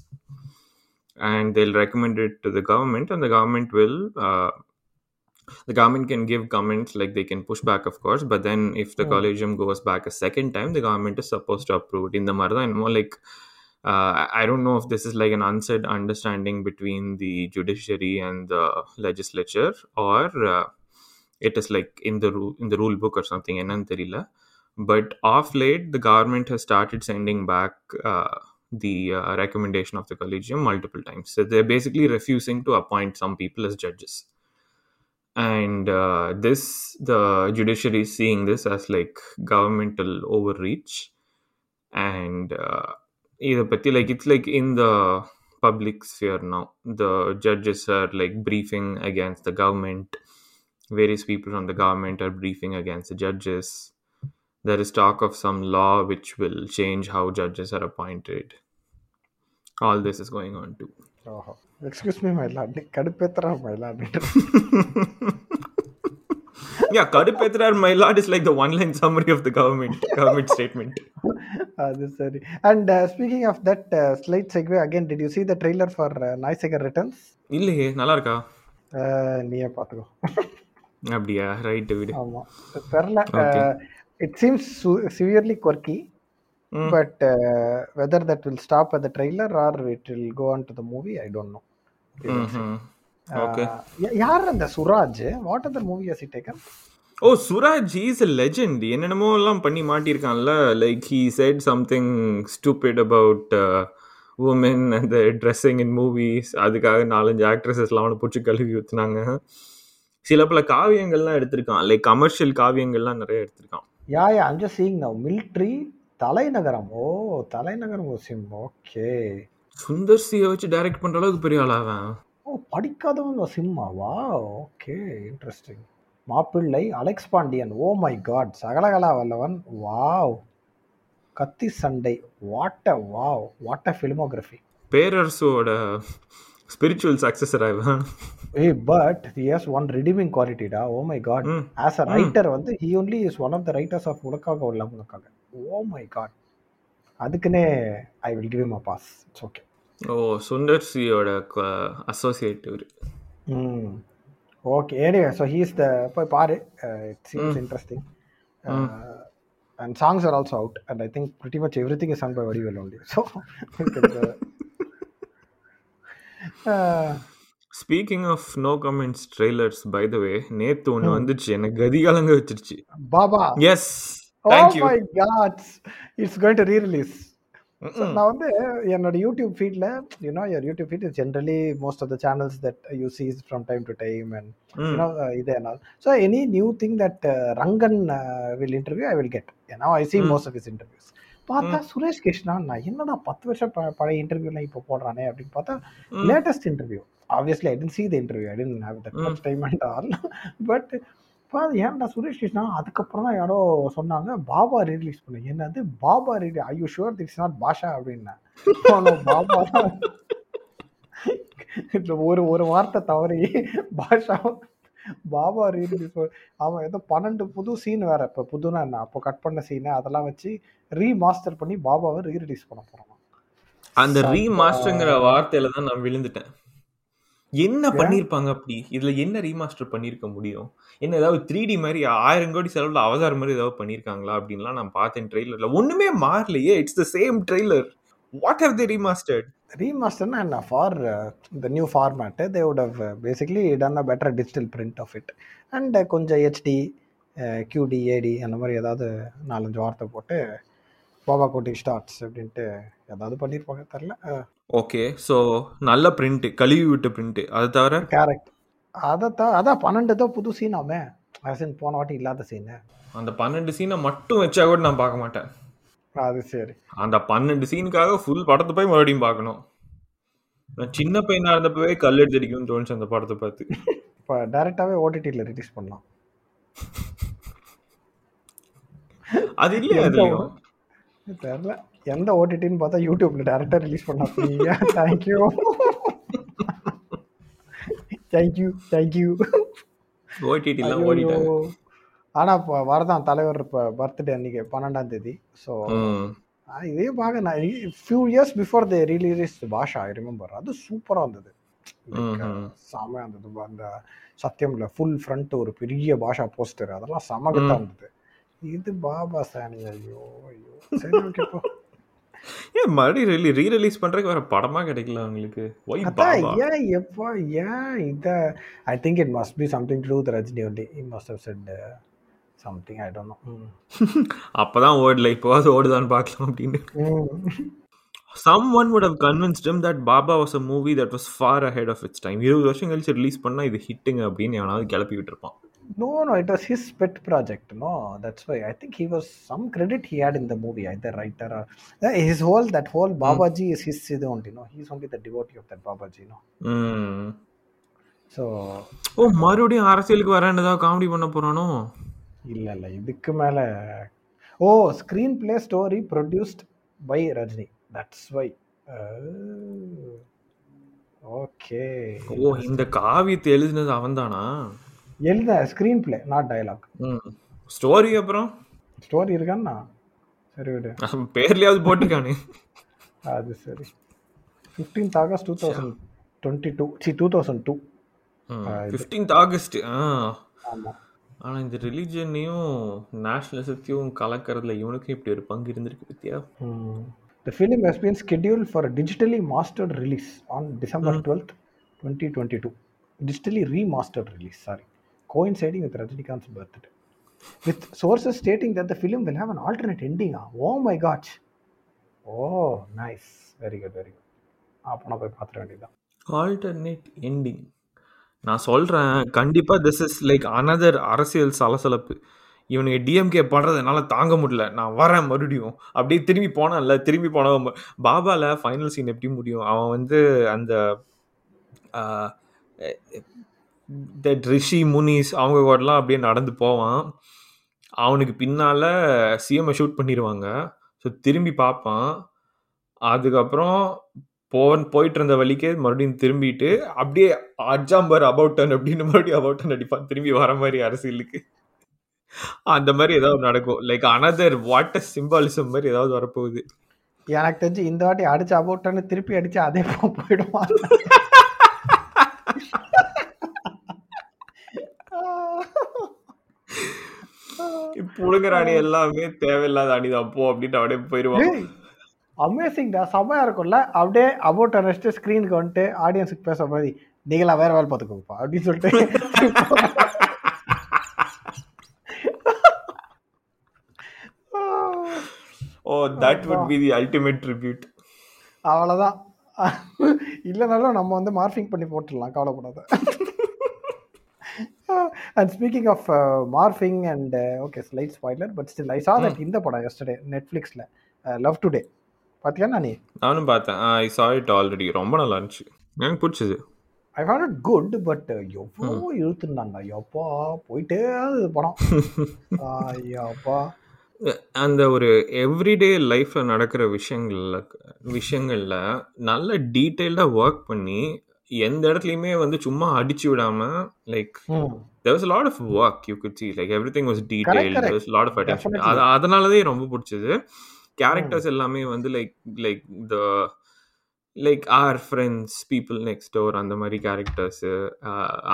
and they'll recommend it to the government and the government will the government can give comments like they can push back of course but then if the Mm. collegium goes back a second time the government is supposed to approve it in the martha and more like uh, I don't know if this is like an unsaid understanding between the judiciary and the legislature or uh, it is like in the ru- in the rule book or something என்னன்னு தெரியல but off late the government has started sending back uh, the uh, recommendation of the collegium multiple times so they're basically refusing to appoint some people as judges and uh, this the judiciary is seeing this as like governmental overreach and uh, இதை பற்றி like it's like in the public sphere now the judges are like briefing against the government various people from the government are briefing against the judges there is talk of some law which will change how judges are appointed all this is going on too ஓஹோ excuse me மயிலாண்டி கடுப்பேத்துறா Mayilandi [LAUGHS] yeah kadupetrar my lord is like the one line summary of the government government statement அது சரி and speaking of that slight segue again did you see the trailer for Naai Sekar returns இல்லையே நல்லா இருக்கா நீயே பார்த்துக்கோ அப்படியா? Right விடு. தெரில. Okay. It seems severely hmm. But whether that will stop at the trailer or it will go on to the movie I don't know. யார் அந்த Suraj? What other movie has taken oh Suraj is a legend. என்னென்னமோ எல்லாம் பண்ணி மாட்டியிருக்கான்ல. Like he said something stupid about uh, women and the dressing in movies. அதுக்காக நாலஞ்சு ஆக்ட்ரஸஸ்லாம் அவனை பிடிச்சி கழுவி ஊத்துனாங்க. சில பல காவியங்கள்லாம் எடுத்திருக்கான். லைக் கமர்ஷியல் காவியங்கள்லாம் நிறைய எடுத்திருக்கான். யா யா அஞ்சு seeing now military Thalainagaram. Oh தலைநகரம் சிம் ஓகே சுந்தர் சியை வச்சு டைரக்ட் பண்ற அளவுக்கு பெரிய ஆளாவன் ஓ படிக்காதவங்க சிம்மா வா okay interesting Mappillai Alex Pandian oh my god Sakalakala Vallavan. Wow Kaththi Sandai. What a wow what a filmography பேரரசோட spiritual successor ஆவன் a but has one redeeming குவாலிட்டிடா O my god. As a writer வந்து he only is one of the writers of Unakkaga உள்ள உனக்காக oh my god அதுக்குன்னே I will give him a pass it's okay oh Sundar சியோட associate இவரு. ம் okay anyway so he's the போய் பாரு. It seems interesting and songs are also out and I think pretty much every thing is sung by Vadivel only so speaking of no comments trailers by the way நேத்து ஒன்று வந்துச்சு எனக்கு கதிகாலங்க வச்சிருச்சு. Baba. Yes oh thank you my gods it's going to re release நான் வந்து என்னோட YouTube ஃபீட்ல you know your YouTube feed is generally most of the channels that you sees from time to time and you know இது என்ன so any new thing that Rangan will interview I will get ஏன்னா I see. Most of is interviews பார்த்தா சுரேஷ் கிருஷ்ணா நான் என்னடா பத்து வருஷம் பழைய இன்டர்வியூலாம் இப்போ போடுறானே அப்படின்னு பார்த்தா latest interview obviously I didn't see the interview I didn't have that much time and all but ஏன்டா சுரேஷ் கிருஷ்ணா? அதுக்கப்புறம் தான் யாரோ சொன்னாங்க பாபா ரிலீஸ் பண்ண. என்னது? Baba release I you sure it's not Baasha அப்படின்னா? No, no, பாபா [LAUGHS] ஒரு ஒரு வார்த்தை தவறி பாஷா பாபா ரீரிலீஸ் அவன் ஏதோ பன்னெண்டு புது சீன் வேற இப்போ புதுனா என்ன? அப்போ கட் பண்ண சீனு அதெல்லாம் வச்சு ரீமாஸ்டர் பண்ணி பாபாவை ரீரிலீஸ் பண்ண போறான். அந்த ரீமாஸ்டர்ங்கிற வார்த்தையில தான் நான் விழுந்துட்டேன். என்ன பண்ணிருப்பாங்க அப்படி? இதுல என்ன ரீமாஸ்டர் பண்ணிருக்க முடியும்? என்ன ஏதாவது த்ரீ டி மாதிரி ஆயிரம் கோடி செலவுல அவதார் மாதிரி ஏதாவது பண்ணிருக்காங்களா அப்படின்லாம் நான் பார்த்தேன் ட்ரெய்லர்ல ஒண்ணுமே மாறலையே. It's the same trailer what have the remastered ரீமாஸ்டர்னா என்ன? ஃபார் இந்த new format they would have basically done a better digital print of it and கொஞ்சம் ஹெச்டி கியூடி ஏடி அந்த மாதிரி ஏதாவது நாலஞ்சு வார்த்தை போட்டு பாபா கோட்டி ஸ்டார்ட்ஸ் அப்படின்ட்டு ஏதாவது பண்ணியிருப்பாங்க தெரில ஓகே ஸோ நல்ல பிரிண்ட் கழுவி விட்ட பிரிண்ட் அது தவிர? கரெக்ட் அதை தான் அதான் பன்னெண்டு தான் புது சீன் அவன் அசின் போன வாட்டி இல்லாத சீனு அந்த பன்னெண்டு சீனை மட்டும் வச்சா கூட நான் பார்க்க மாட்டேன். அது சரி. அந்த பன்னெண்டு சீனுக்காக ஃபுல் படத்தை போய் மறுபடியும் பார்க்கணும். நான் சின்ன பையனா இருந்தப்பவே கல்லெடுத்து அடிக்கணும்னு தோணுச்சு அந்த படத்தை பார்த்து. இப்போ டைரெக்டாகவே ஓடிடியில் ரிலீஸ் பண்ணலாம். அது இல்லையா அதுலயும்? தெரில எந்த ஓடிடின்னு பார்த்தா யூடியூப்ல டேரெக்டாக ரிலீஸ் பண்ணலாம். ஃப்ரீயா? தேங்க்யூ தேங்க்யூ தேங்க்யூ ஓடிடிலாம் ஓடிட்டாங்க. ஆனால் இப்போ வரதான் தலைவர் இப்போ பர்த்டே அன்னைக்கு பன்னெண்டாம் தேதி. ஸோ. இதே பார்க்க நான் few years before the release Baasha I remember அது சூப்பராக இருந்தது. செமையாக இருந்தது. அந்த சத்தியம்ல ஃபுல் ஃப்ரண்ட் ஒரு பெரிய பாஷா போஸ்டர் அதெல்லாம் செமகத்தாக இருந்தது. இது பாபா சாணி ஐயோ ஐயோ. சரி ஓகே ஏன் மறுபடியும் ரிலீ ரீ ரிலீஸ் பண்றதுக்கு வேற படமா கிடைக்கல அவங்களுக்கு? ஒய் பாபா? ஏன் எப்போ ஏன் இத? I think it must be something to the Rajini only he must have said something I don't know அப்பதான் ஓடல இப்போவாது ஓடுதான்னு பார்க்கலாம் அப்படின்னு some one would have convinced him that Baba was a movie that was far ahead of its time இருபது வருஷம் கழிச்சு release பண்ணா இது ஹிட்டுங்க அப்படின்னு எவனாவது கிளப்பி விட்டுருப்பான் it was his pet project. No, that's why I think he was some credit he had in the movie, either writer or uh, his whole that whole Babaji is his இது. No, he's only the devotee of that Babaji. No, ம். so ஓ மறுபடியும் அரசியலுக்கு வரேன் ஏதாவது comedy பண்ண போறானோ இல்ல இல்ல. இதுக்கு மேல ஓ screen play story produced by Rajini that's why okay oh இந்த காவியத்தை எழுதினது அவன்தானா? எழுத screen play not dialogue hmm. Story அப்புறம்? ஸ்டோரி இருக்கான்னா? சரி விடு. பேர்லயாவது போட்டுக்கானே. அது சரி. Fifteenth August two thousand twenty two see two thousand two fifteenth August ஆ. ஆமாம் ஆனா இந்த ரிலீஜனையும் நேஷனலிசத்தையும் கலக்கறதுல இவனுக்கும் இப்படி ஒரு பங்கு இருந்திருக்கு பத்தியா The film has been scheduled for a digitally mastered release on December 12th, 2022. Digitally remastered release, sorry, coinciding with Rajinikanth's birthday. With sources stating that the film will have an alternate ending. ah. Oh my gosh. Oh, nice. Very good, very good. அப்போ நான் போய் பார்த்துட வேண்டியதுதான் alternate ending நான் சொல்றேன் கண்டிப்பா this is like another அரசியல் சலசலப்பு. இவனுக்கு டிஎம்கே பண்றது என்னால தாங்க முடியல. நான் வரேன் மறுபடியும். அப்படியே திரும்பி போனான்ல திரும்பி போனவன் பாபால ஃபைனல் சீன் எப்படி முடியும்? அவன் வந்து அந்த தட் ரிஷி முனிஸ் அவங்க கூடலாம் அப்படியே நடந்து போவான். அவனுக்கு பின்னால சிஎம்ஐ ஷூட் பண்ணிடுவாங்க ஸோ திரும்பி பார்ப்பான். அதுக்கப்புறம் போன் போயிட்டு இருந்த வழிக்கே மறுபடியும் திரும்பிட்டு அப்படியே அஜாம்பர் அபவுட்டன் அப்படின்னு மறுபடியும் அபவுட்டன் அடிப்பான் திரும்பி வர மாதிரி அரசியலுக்கு. அந்த மாதிரி ஏதாவது நடக்கும். லைக் அனதர் வாட் சிம்பாலிசம் மாதிரி ஏதாவது வரப்போகுது. எனக்கு தெரிஞ்சு இந்த வாட்டி அடிச்சு அபவுட்டான்னு திருப்பி அடிச்சு அதே போ போயிடுவான் புழுங்குற அணி எல்லாமே தேவையில்லாத அணிதான் போ அப்படின்னு அப்படியே போயிடுவான் அமேசிங்டா செம்மையா இருக்கும்ல. அப்படியே அபவுட் அனஸ்ட்டு ஸ்க்ரீனுக்கு வந்துட்டு ஆடியன்ஸுக்கு பேசுற மாதிரி நீங்களா வேற வேலை பார்த்துக்கோப்பா அப்படின்னு சொல்லிட்டு. ஓ that would be the ultimate tribute அவ்வளோதான் இல்லைனாலும் நம்ம வந்து மார்ஃபிங் பண்ணி போட்டுடலாம் கவலைப்படாத. And speaking of morphing and okay slight spoiler but still I saw that இந்த படம் எஸ்டர்டே நெட்ஃப்ளிக்ஸில் லவ் டுடே பார்த்தியா நீ நானும் பார்த்தேன் ஐ சா இட் ஆல்ரெடி ரொம்ப நல்லா இருந்துச்சு. எனக்கு பிடிச்சது. I found it good but எவ்வளோ இழுத்துருந்தாண்டா எப்பா போயிட்டே அது படம். [LAUGHS] ஐயாப்பா. அந்த ஒரு எவ்ரிடே லைஃப்ல நடக்கிற விஷயங்கள்ல விஷயங்கள்ல நல்ல டீட்டெயில்டா ஒர்க் பண்ணி எந்த இடத்துலயுமே வந்து சும்மா அடிச்சு விடாம like lot of work you could see. Like everything was detailed. There was a lot of attention. Definitely. அது அதனாலதே ரொம்ப பிடிச்சது. கேரக்டர்ஸ் எல்லாமே வந்து like like the like our friends people next door அந்த மாதிரி கேரக்டர்ஸ்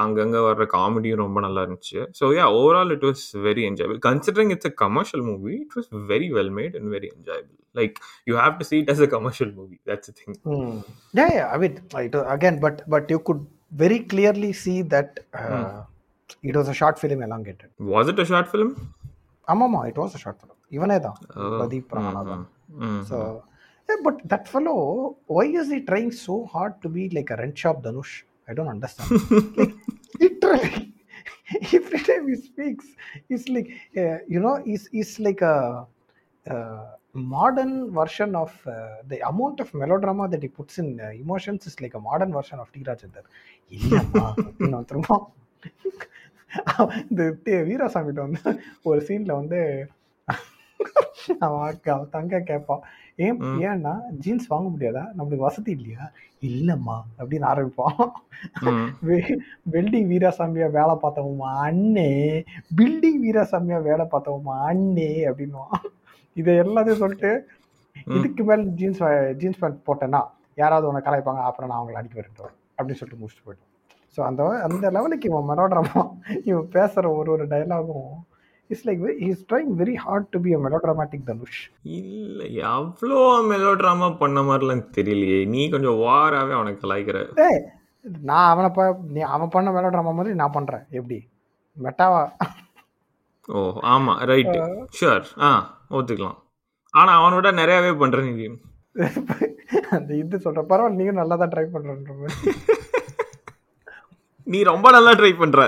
அங்கங்க வர்ற காமெடியும் ரொம்ப நல்லா இருந்துச்சு. So yeah overall it was very enjoyable considering it's a commercial movie it was very well made and very enjoyable like you have to see it as a commercial movie. That's the thing. Hmm. Yeah, yeah. I mean, it, again, but but you could very clearly see that uh, it was a short film elongated. was it a short film? ஆமாமா it இவனே தான் Oh. Pradeep ராணாதான் Mm, so hard to be like a rent shop Dhanush? I don't understand. like, literally, every time he speaks, he's like, uh, you know, he's, he's like a, uh modern version of uh, the amount of melodrama that he puts in uh, emotions is like a modern version of T. Rajendar. இல்லம்மா திரும்ப இந்த தி- வீராசாமிட்ட வந்து ஒரு சீன்ல வந்து அவன் தங்க கேட்பான் ஏன். ஏன்னா ஜீன்ஸ் வாங்க முடியாதா? நம்மளுக்கு வசதி இல்லையா? இல்லம்மா அப்படின்னு ஆரம்பிப்பான். வெல்டிங் வீராசாமியா வேலை பார்த்தவமா அண்ணே. பில்டிங் வீராசாமியா வேலை பார்த்தவமா அண்ணே அப்படின்னுவான். இதை எல்லாத்தையும் சொல்லிட்டு. இதுக்கு மேல ஜீன்ஸ் ஜீன்ஸ் பேண்ட் போட்டேன்னா யாராவது உன்னை கலாய்ப்பாங்க அப்புறம் நான் அவங்களை அடிக்க வரட்டும் அப்படின்னு சொல்லிட்டு முடிச்சுட்டு போயிட்டோம் ஸோ அந்த அந்த லெவலுக்கு இவன் மெலோட்ராமா இவன் பேசுற ஒரு ஒரு டயலாகும் it's like is trying very hard to be a melodramatic Dhanush இல்ல அவ்வளோ மெலோ ட்ராமா பண்ண மாதிரிலாம் தெரியலையே. நீ கொஞ்சம் வாராவே அவனுக்கு கலாய்க்கிற நான் அவனை ப நீ அவன் பண்ண மெலோட்ராமா மாதிரி நான் பண்றேன். எப்படி? மெட்டாவா? ஓ ஆமா ரைட் ஷூர் ஆ ஒத்துக்கலாம். ஆனா அவனோட நிறையவே பண்ற நீ. அந்த இது சொல்ற பரவாயில்ல நீங்க நல்லா தான் ட்ரை பண்றன்ற மாதிரி. நீ ரொம்ப நல்லா ட்ரை பண்ற.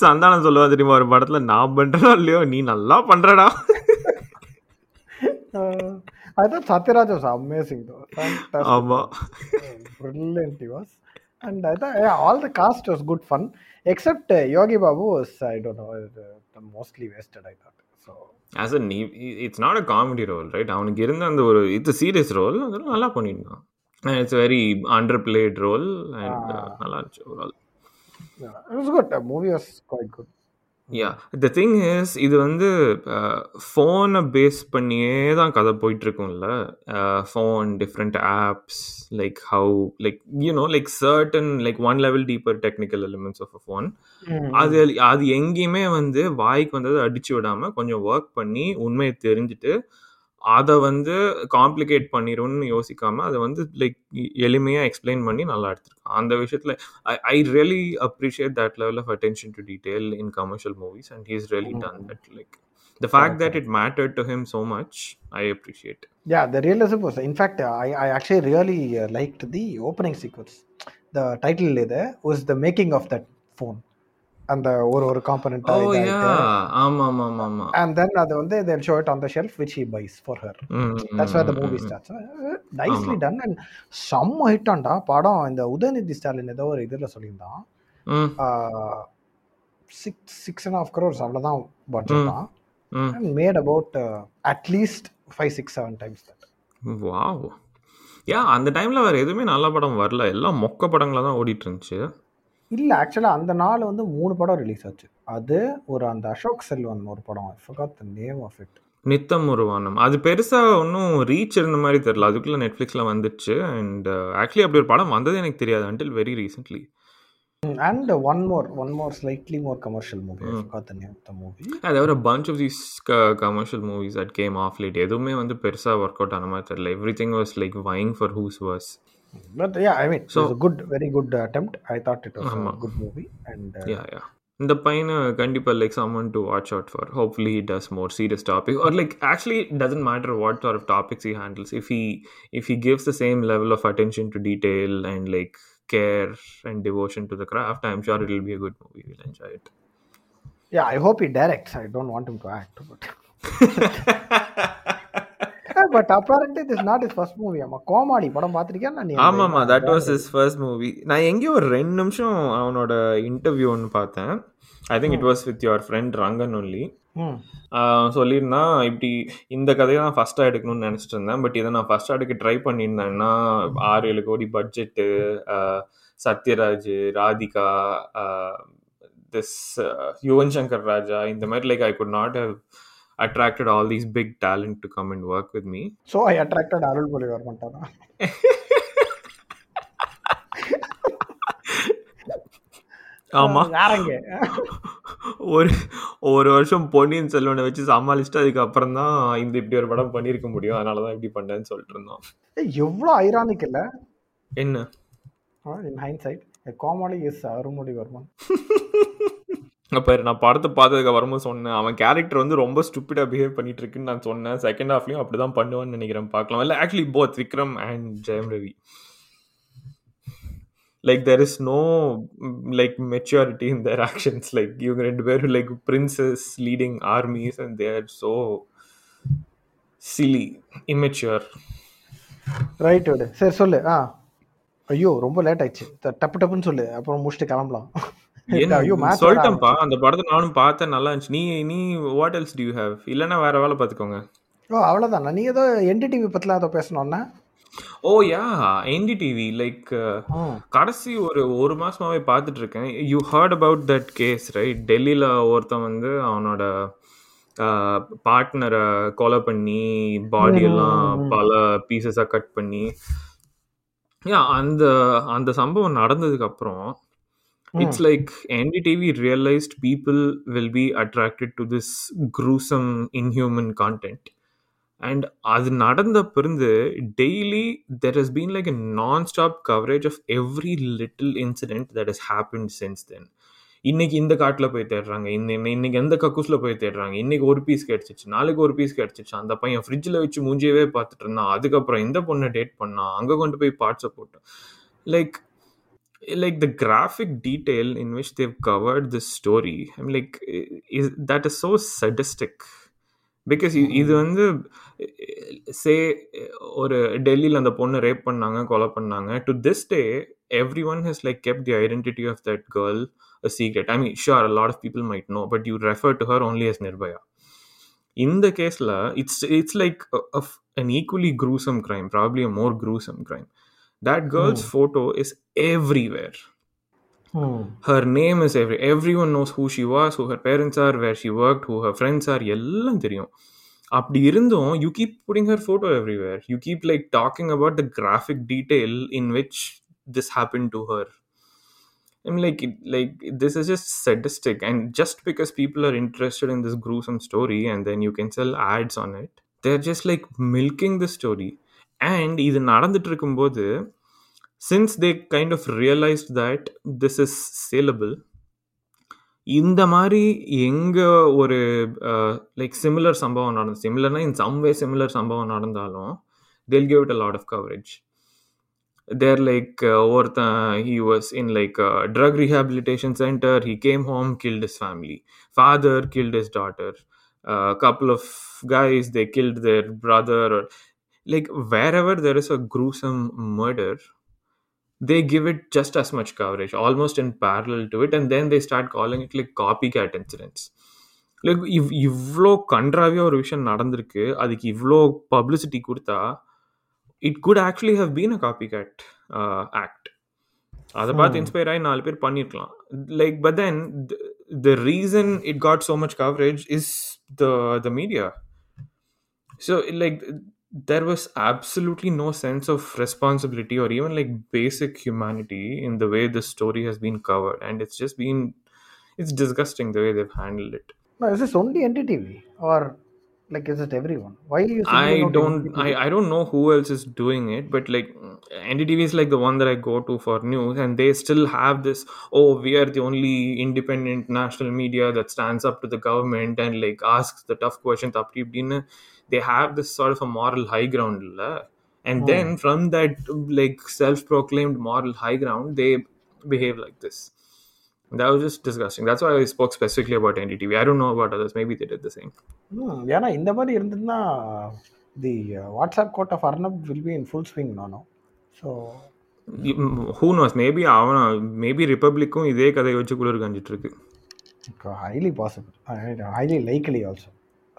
சந்தானம் சொல்லுவா தெரியுமா ஒரு படத்துல நான் பண்றேனோ இல்லையோ நீ நல்லா பண்றடா Uh, was amazing though. Fantastic. ஆமா Uh, the cast was good fun. Except uh, Yogi Babu was, I don't know, uh, the mostly wasted, I thought. So, as a நீ it's not a comedy role right அவனுக்கு இருந்த அந்த ஒரு it's serious role அதெல்லாம் நல்லா பண்ணியிருந்தான் it's very under played role and Ah. நல்லா இருந்துச்சு overall yeah, it was good. The movie was quite good. Yeah the thing is இது வந்து ஃபோனை பேஸ் பண்ணியே தான் கதை போயிட்டு இருக்கும்ல phone different apps like how like you know like certain like one level deeper technical elements of a phone அது அது எங்கேயுமே வந்து வாய்க்கு வந்தது அடிச்சு விடாம கொஞ்சம் ஒர்க் பண்ணி உண்மையை தெரிஞ்சுட்டு அதை வந்து காம்ப்ளிகேட் பண்ணிரும்னு யோசிக்காம அதை வந்து லைக் எளிமையாக எக்ஸ்பிளைன் பண்ணி நல்லா எடுத்திருக்கான் அந்த விஷயத்தில் I I really appreciate that level of attention to detail in commercial movies and he's really done that like the fact that it matter to him so much I appreciate realism was. In fact, I, I actually really uh, liked the opening sequence. The title there was the making of that phone. அந்த ஒரு ஒரு component ஆமா ஆமா ஆமா ஆமா and then அது வந்து it on the shelf which he buys for her. that's where the movie starts. nicely ஆமா. done and செம்ம ஹிட் ஆண்டா. படம் இந்த உதயநிதி ஸ்டாலின் ஏதோ ஒரு இதுல சொல்லியிருந்தான். Six six and half crores அவ்வளோதான் பட்ஜெட் தான். ம். and made about uh, at least five six seven times that. Wow yeah அந்த டைம்ல வேற எதுவுமே நல்ல படம் வரல. எல்லாம் மொக்க படங்களா தான் ஓடிட்டு இருந்துச்சு. இல்ல ஆக்சுவலா அந்த நாள் வந்து மூணு படம் ரிலீஸ் ஆச்சு. அது ஒரு அந்த அசோக் செல்வன் ஒரு படம். Forgot the name of it Nitham Oru Vaanam அது பெருசா ஒன்றும் ரீச் இருந்த மாதிரி தெரியல. அதுக்குள்ள நெட்ஃப்ளிக்ஸ்ல வந்துச்சு. அண்ட் ஆக்சுவலி அப்படி ஒரு படம் வந்தது எனக்கு தெரியாது. Until very recently and one more one more slightly more commercial movie the movie. Thevar bunch of these commercial movies at came of late எதுவுமே வந்து பெருசா ஒர்க் அவுட் ஆன மாதிரி தெரியல. Every thing was like vying for who's was but yeah i mean So- so good very good attempt i thought it was ஆமா. a good movie and uh, yeah yeah இந்த பையனை கண்டிப்பா like someone to watch out for hopefully he does more serious topic or like actually it doesn't matter what sort of topics he handles if he if he gives the same level of attention to detail and like care and devotion to the craft i'm sure it'll be a good movie we'll enjoy it yeah i hope he directs i don't want him to act but but apparently this is not his first movie. ஆமா கோமாளி படம் பார்த்திருக்கியா நீ அந்த ஆமாமா that was his first movie நான் எங்கேயோ ஒரு ரெண்டு நிமிஷம் அவனோட இன்டர்வியூ ஒன்று பார்த்தேன். I think it was with your friend Rangan only சொல்லியிருந்தான் இப்படி இந்த கதையை நான் ஃபஸ்ட்டாக எடுக்கணும்னு நினச்சிட்டு இருந்தேன். பட் இதை நான் ஃபஸ்ட்டாக எடுக்க ட்ரை பண்ணியிருந்தேன்னா ஆறு ஏழு கோடி பட்ஜெட்டு சத்யராஜ் ராதிகா திஸ் யுவன் சங்கர் ராஜா இந்த மாதிரி like I could not have all these big talent to come and work with me so I attracted Arulmozhi வரமாட்டானா ஆமா. [LAUGHS] யாரங்க? ஒரு ஒரு வருஷம் பொன்னியின் செல்வனை வச்சு சமாளிச்சுட்டு அதுக்கப்புறம் தான் இந்த இப்படி ஒரு படம் பண்ணியிருக்க முடியும். அதனால தான் இப்படி பண்ணேன்னு சொல்லிட்டு இருந்தோம். எவ்வளோ ஐரானிக் இல்ல? என்ன? In hindsight Comali is Arulmozhi Varman அப்போ நான் படத்தை பார்த்ததுக்கு வரும்போது சொன்னேன் அவன் கேரக்டர் வந்து ரொம்ப ஸ்டூப்பிடாக பிஹேவ் பண்ணிட்டு இருக்குன்னு நான் சொன்னேன். செகண்ட் ஹாஃப்லையும் அப்படி தான் பண்ணுவான்னு நினைக்கிறேன் பார்க்கலாம். இல்லை actually both Vikram and Jayam Ravi. Like there is no like maturity in their actions like இவங்க ரெண்டு பேரும் like princes leading armies and their so silly immature right விடு. சரி சொல்லு. ஆ. ஐயோ ரொம்ப லேட் ஆயிடுச்சு. டப்பு டப்புன்னு சொல்லு. அப்புறம் முடிச்சுட்டு கிளம்பலாம். சொல்லிட்டேன்ப்பா அந்த படத்தை நானும் பார்த்தேன் நல்லா இருந்துச்சு. நீ நீ வாட் எல்ஸ் டியூ ஹேவ் இல்லைன்னா வேற வேலை பார்த்துக்கோங்க. ஓ அவ்வளோதான் நீ ஏதோ என்டிடிவி பற்றிலாம் ஏதோ பேசணும்னா ஓ யா என்டிடிவி லைக் ம் கடைசி ஒரு ஒரு மாசமாவே பார்த்துட்டு இருக்கேன் you heard about that case right டெல்லியில் ஒருத்தன் வந்து அவனோட பார்ட்னரை கொலை பண்ணி பாடி எல்லாம் பல பீசஸாக கட் பண்ணி. யா அந்த அந்த சம்பவம் நடந்ததுக்கு அப்புறம் it's like NDTV realized people will be attracted to this gruesome inhuman content and அது நடந்த பிறந்து daily there has been like a non stop coverage of every little incident that has happen since then இன்னைக்கு இந்த காட்டில் போய் தேடுறாங்க இன்ன இன்னைக்கு எந்த கக்கூஸில் போய் தேடுறாங்க இன்னைக்கு ஒரு பீஸ் கிடச்சிச்சு நாளைக்கு ஒரு பீஸ் கிடச்சிச்சு அந்த பையன் ஃப்ரிட்ஜில் வச்சு மூஞ்சியவே பார்த்துட்டு இருந்தான் அதுக்கப்புறம் இந்த பொண்ணை டேட் பண்ணான் அங்கே கொண்டு போய் பார்ட்ஸை போட்டான். Like like the graphic detail in which they've covered this story i'm like is that is so sadistic. Because இது வந்து சே ஒரு டெல்லியில் அந்த பொண்ணு ரேப் பண்ணாங்க கொலை பண்ணாங்க. To this day every one has like kept the identity of that girl a secret I mean sure a lot of people might know but you refer to her only as Nirbhaya இந்த கேஸில் it's it's like an equally gruesome crime probably a more gruesome crime that girl's photo is everywhere her name is every everyone knows who she was who her parents are where she worked who her friends are எல்லாம் தெரியும் அப்படி இருந்தும் you keep putting her photo everywhere you keep like talking about the graphic detail in which this happen to her I'm like, like this is just sadistic, and just because people are interested in this gruesome story, and then you can sell ads on it, they're just like milking the story. And இது நடந்துட்டு இருக்கும்போது since they kind of realise that this is saleable இந்த மாதிரி எங்கே ஒரு like similar சம்பவம் நடந்து சிமிலர்னா in some way similar சம்பவம் நடந்தாலும் they'll give it a lot of coverage there like ஒருத்தன் he was in like drug rehabilitation centre he came home killed his family father killed his daughter couple of guys they killed their brother like wherever there is a gruesome murder they give it just as much coverage almost in parallel to it and then they start calling it like copycat incidents like இவ் இவ்வளோ கன்றாவியாக ஒரு விஷயம் நடந்திருக்கு அதுக்கு இவ்வளோ publicity கொடுத்தா it could actually have been a copycat act அதை பார்த்து இன்ஸ்பயர் ஆகி நாலு பேர் பண்ணியிருக்கலாம் like but then the reason it got so much coverage is the the media so like there was absolutely no sense of responsibility or even like basic humanity in the way this story has been covered and it's just been it's disgusting the way they've handled it No, is this only NDTV or like is it everyone? Why are you? I don't I, I don't know who else is doing it, but like NDTV is like the one that I go to for news, and they still have this. Oh, we are the only independent national media that stands up to the government and like asks the tough questions. They have this sort of a moral high ground, and then from that like self-proclaimed moral high ground, they behave like this. That was just disgusting. That's why I spoke specifically about NDTV. I don't know about others. Maybe they did the same. Hmm, ஏன்னா இந்த மாதிரி இருந்ததுன்னா the WhatsApp code of Arnab will be in full swing nano so who knows maybe அவன் maybe ரிப்பப்ளிக்கும் இதே கதையை வச்சு குளிர் காஞ்சிட்டு இருக்கு highly possible uh, highly likely also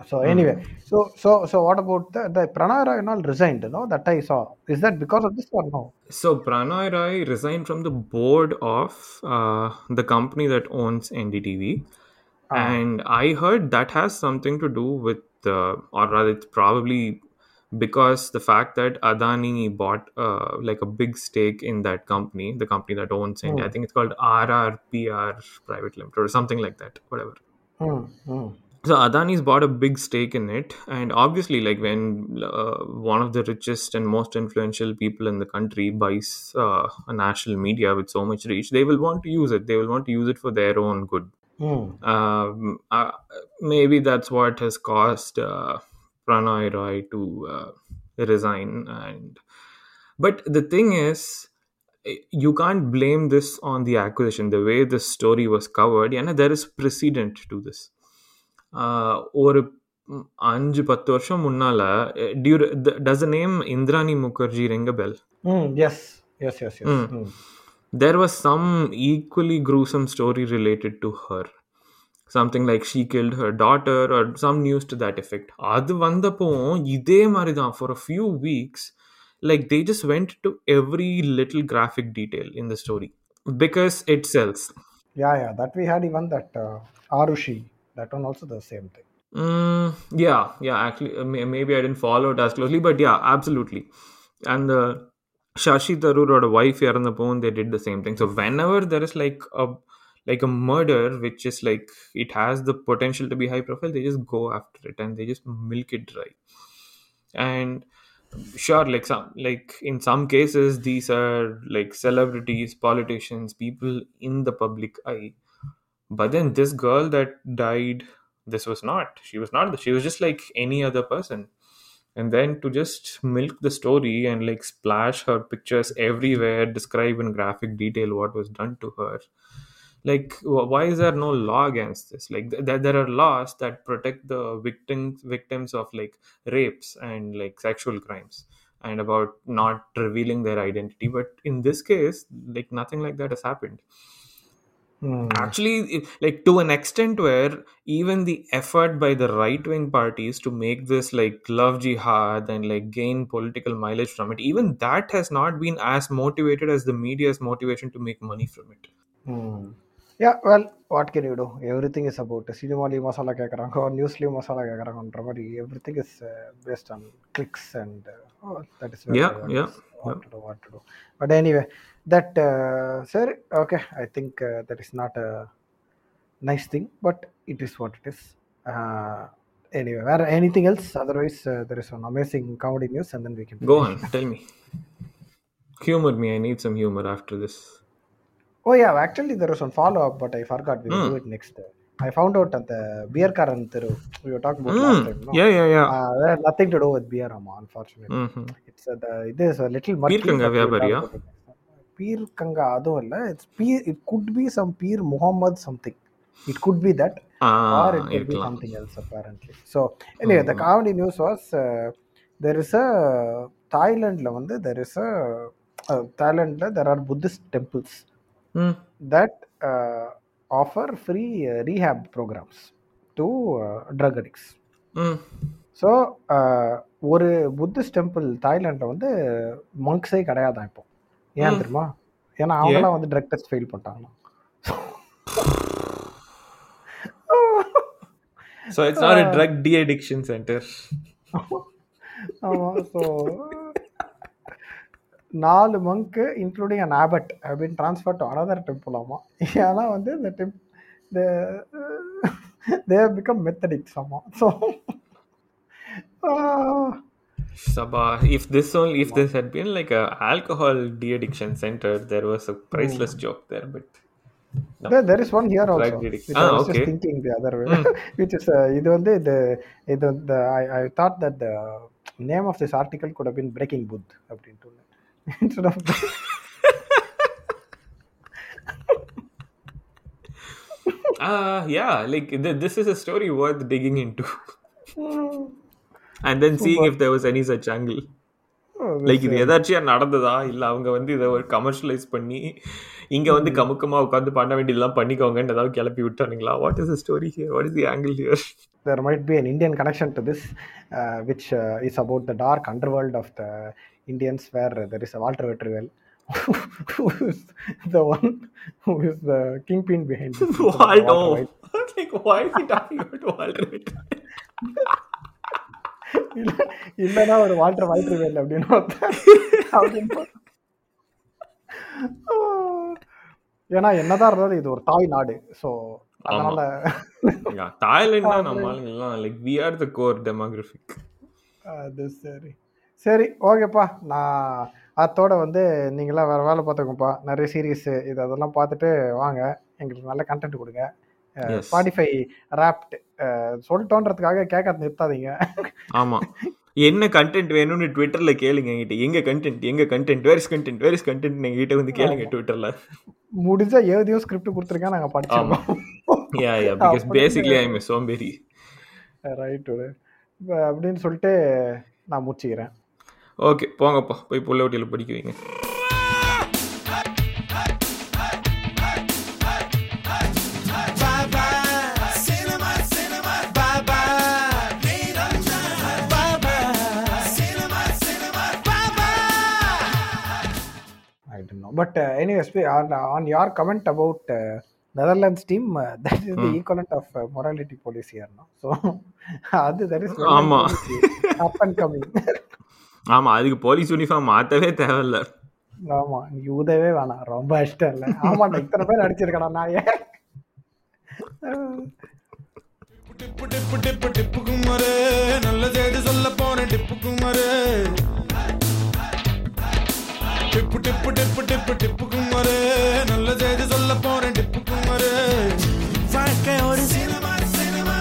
so anyway so so so what about the, the pranay Roy and all resigned no? That i saw. Is that because of this or no? So Pranoy Rai resigned from the board of uh, the company that owns NDTV, and I heard that has something to do with, uh, or rather, it's probably because the fact that Adani bought uh, like a big stake in that company, the company that owns India. I think it's called RRPR Private Limited or something like that, whatever. Hmm, hmm. So Adani's bought a big stake in it, and obviously, like when uh, one of the richest and most influential people in the country buys uh, a national media with so much reach, they will want to use it. They will want to use it for their own good. Hmm. Um, uh, maybe that's what has caused uh, Pranoy Roy to uh, resign. And but the thing is, eh, you can't blame this on the acquisition. The way this story was covered, yeah, there is precedent to this. ஆஹ் ஒரு ம், அஞ்சு பத்து வருஷம் முன்னால do does name Indrani Mukerjea ring bell Hmm, yes yes yes yes Hmm. Hmm. there was some equally gruesome story related to her something like she killed her daughter or some news to that effect அது வந்தப்போ இதே மாதிரி தான் for a few weeks like they just went to every little graphic detail in the story because it sells yeah yeah that we had even that uh, arushi that one also the same thing. Mm, yeah yeah actually uh, maybe i didn't follow it as closely but yeah absolutely. And the shashi tharoor or the wife here on the phone. they did the same thing. So whenever there is like a like a murder which is like it has the potential to be high profile they just go after it and they just milk it dry. And sure like some like in some cases these are like celebrities politicians people in the public eye. But then this girl that died this was not. She was not she was just like any other person. And then to just milk the story and like splash her pictures everywhere describe in graphic detail what was done to her. Like why is there no law against this? Like th- th- there are laws that protect the victims victims of like rapes and like sexual crimes and about not revealing their identity. But in this case like nothing like that has happened Hmm. actually it- like to an extent where even the effort by the right wing parties to make this like love jihad and like gain political mileage from it even that has not been as motivated as the media's motivation to make money from it Hmm. Yeah, well, what can you do? Everything is about சினிமாலையும் masala கேட்குறாங்க நியூஸ்லேயும் மசாலா கேட்குறாங்கன்ற மாதிரி everything is based on clicks and that is yeah yeah what to do what to that uh, sir okay i think uh, that is not a nice thing but it is what it is uh, anyway or anything else otherwise uh, there is some amazing comedy news and then we can go on tell me humor me i need some humor after this oh yeah actually there was some follow-up but i forgot we will mm. do it next I found out that uh, the beer Karan Thiru. We were talking about mm. last time. No? Yeah, yeah, yeah. Uh, nothing to do with beer, Amma, unfortunately. Mm-hmm. It's uh, the, it is a little much. Beer Kanga beer, yeah. Time. பீர்க்கங்கா அதுவும் இல்ல it's Pir it could be some Pir Mohammed something it could be that Ah, could be இருக்கலாம் something else apparently so anyway the comedy news was uh, there is a thailandல வந்து uh, are buddhist temples Mm. that uh, offer free uh, rehab programs to uh, drug addicts Mm. So ஒரு Buddhist temple தாய்லாண்டில் வந்து மங்க்ஸே கிடையாதான் இப்போ ஏன். தெரியுமா? ஏன்னா அவங்களாம் வந்து drug test fail so it's not a drug de-addiction center. ஆமாம் ஸோ நாலு மங்க்கு இன்க்ளூடிங் அன் ஆபட் அப்படின்னு ட்ரான்ஸ்ஃபர் டு அனதர் டெம்பிள் ஆமாம் ஏன்னா வந்து இந்த temp they become meth addicts ஆமாம் so Sabah, if this only if this had been like a alcohol de-addiction center, there was a priceless joke there. But no. There, there is one here also. Drug addict. Which Ah, I was okay. just thinking the other way. Mm. [LAUGHS] which is uh, இது வந்து இது இது the I, I thought that the name of this article could have been Breaking Booth அப்படின்ட்டு instead of uh, [LAUGHS] yeah, like th- this is a story worth digging into, And then seeing if there was any such angle. Oh, like இது எதாச்சியா நடந்ததா இல்ல அவங்க வந்து இதை ஒரு commercialise பண்ணி இங்க வந்து கமுக்கமா உட்காந்து பண்ண வேண்டியதெல்லாம் பண்ணிக்கோங்கன்னு ஏதாவது கிளப்பி விட்டானுங்களா what is story here what is the angle here Indian connection to this, uh, which uh, is about the dark underworld of the Indians, where there is a Walter Vetrivel, who is the one who is the kingpin behind. Waldo. Like why is he talking about Walter White? இல்ல- இல்லைன்னா ஒரு வைட்ரிவேல் அப்படின்னு ஒருத்தன் அப்படின்னு போட்டு. ஏன்னா என்னதான் இருந்தாலும் இது ஒரு தாய் நாடு. ஸோ அதனால தான் [LAUGHS] நம்ம ஆளுங்கெல்லாம் like we are the core demographic அது சரி. சரி ஓகேப்பா. நான் அத்தோட வந்து நீங்களாம் வேற வேலை பார்த்துக்கோப்பா நிறைய சீரீஸ் இது அதெல்லாம் பார்த்துட்டு வாங்க. எங்களுக்கு நல்ல கண்டென்ட் கொடுங்க. ஸ்பாடிஃபை ராப்ட் சொல்லிட்டோன்றதுக்காக கேட்க நிறுத்தாதீங்க. ஆமா. என்ன கண்டென்ட் வேணும்னு ட்விட்டர்ல கேளுங்க என்கிட்ட. எங்க கண்டென்ட் எங்க content where is content where is content எங்ககிட்ட வந்து கேளுங்க ட்விட்டர்ல முடிஞ்சா எழுதியும் ஸ்கிரிப்ட் கொடுத்துருக்கேன் நாங்கள் படிச்சிருக்கோம் yeah yeah because basically I am சோம்பேறி ரைட்டு அப்படின்னு சொல்லிட்டு நான் முடிச்சுக்கிறேன். ஓகே போங்கப்பா. போய் புள்ள ஒட்டியில் படிக்க comment about uh, Netherlands team, uh, [LAUGHS] that is the equivalent of uh, morality police here. No? So, [LAUGHS] அது that is ஆமா. up and coming. [LAUGHS] ஆமா அதுக்கு போலீஸ் யூனிஃபார்ம் மாத்தவே தேவையில்ல ஆமா நீ உதவே வேணாம் ரொம்ப இஷ்டம் இல்லை ஆமாண்டா இத்தனை பேர் அடிச்சிருக்கடா நான் ஏன் டிப்பு டிப்பு டிப்பு டிப்பு குமரு நல்ல செய்தி சொல்ல போன டிப்பு குமரு டிப்பு டிப்பு டிப்பு டிப்பு குமரு நல்ல செய்தி சொல்ல போறேன் டிப்பு குமரு வாழ்க்கை ஒரு சினிமா சினிமா.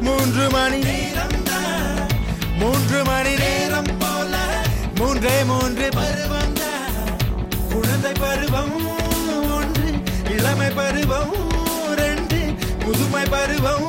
மூன்று மணி நேரம் மூன்று மணி நேரம் போல. மூன்றே மூன்று பருவம் குழந்தை பருவம் ஒன்று இளமை பருவம் ரெண்டு புதுமை பருவம்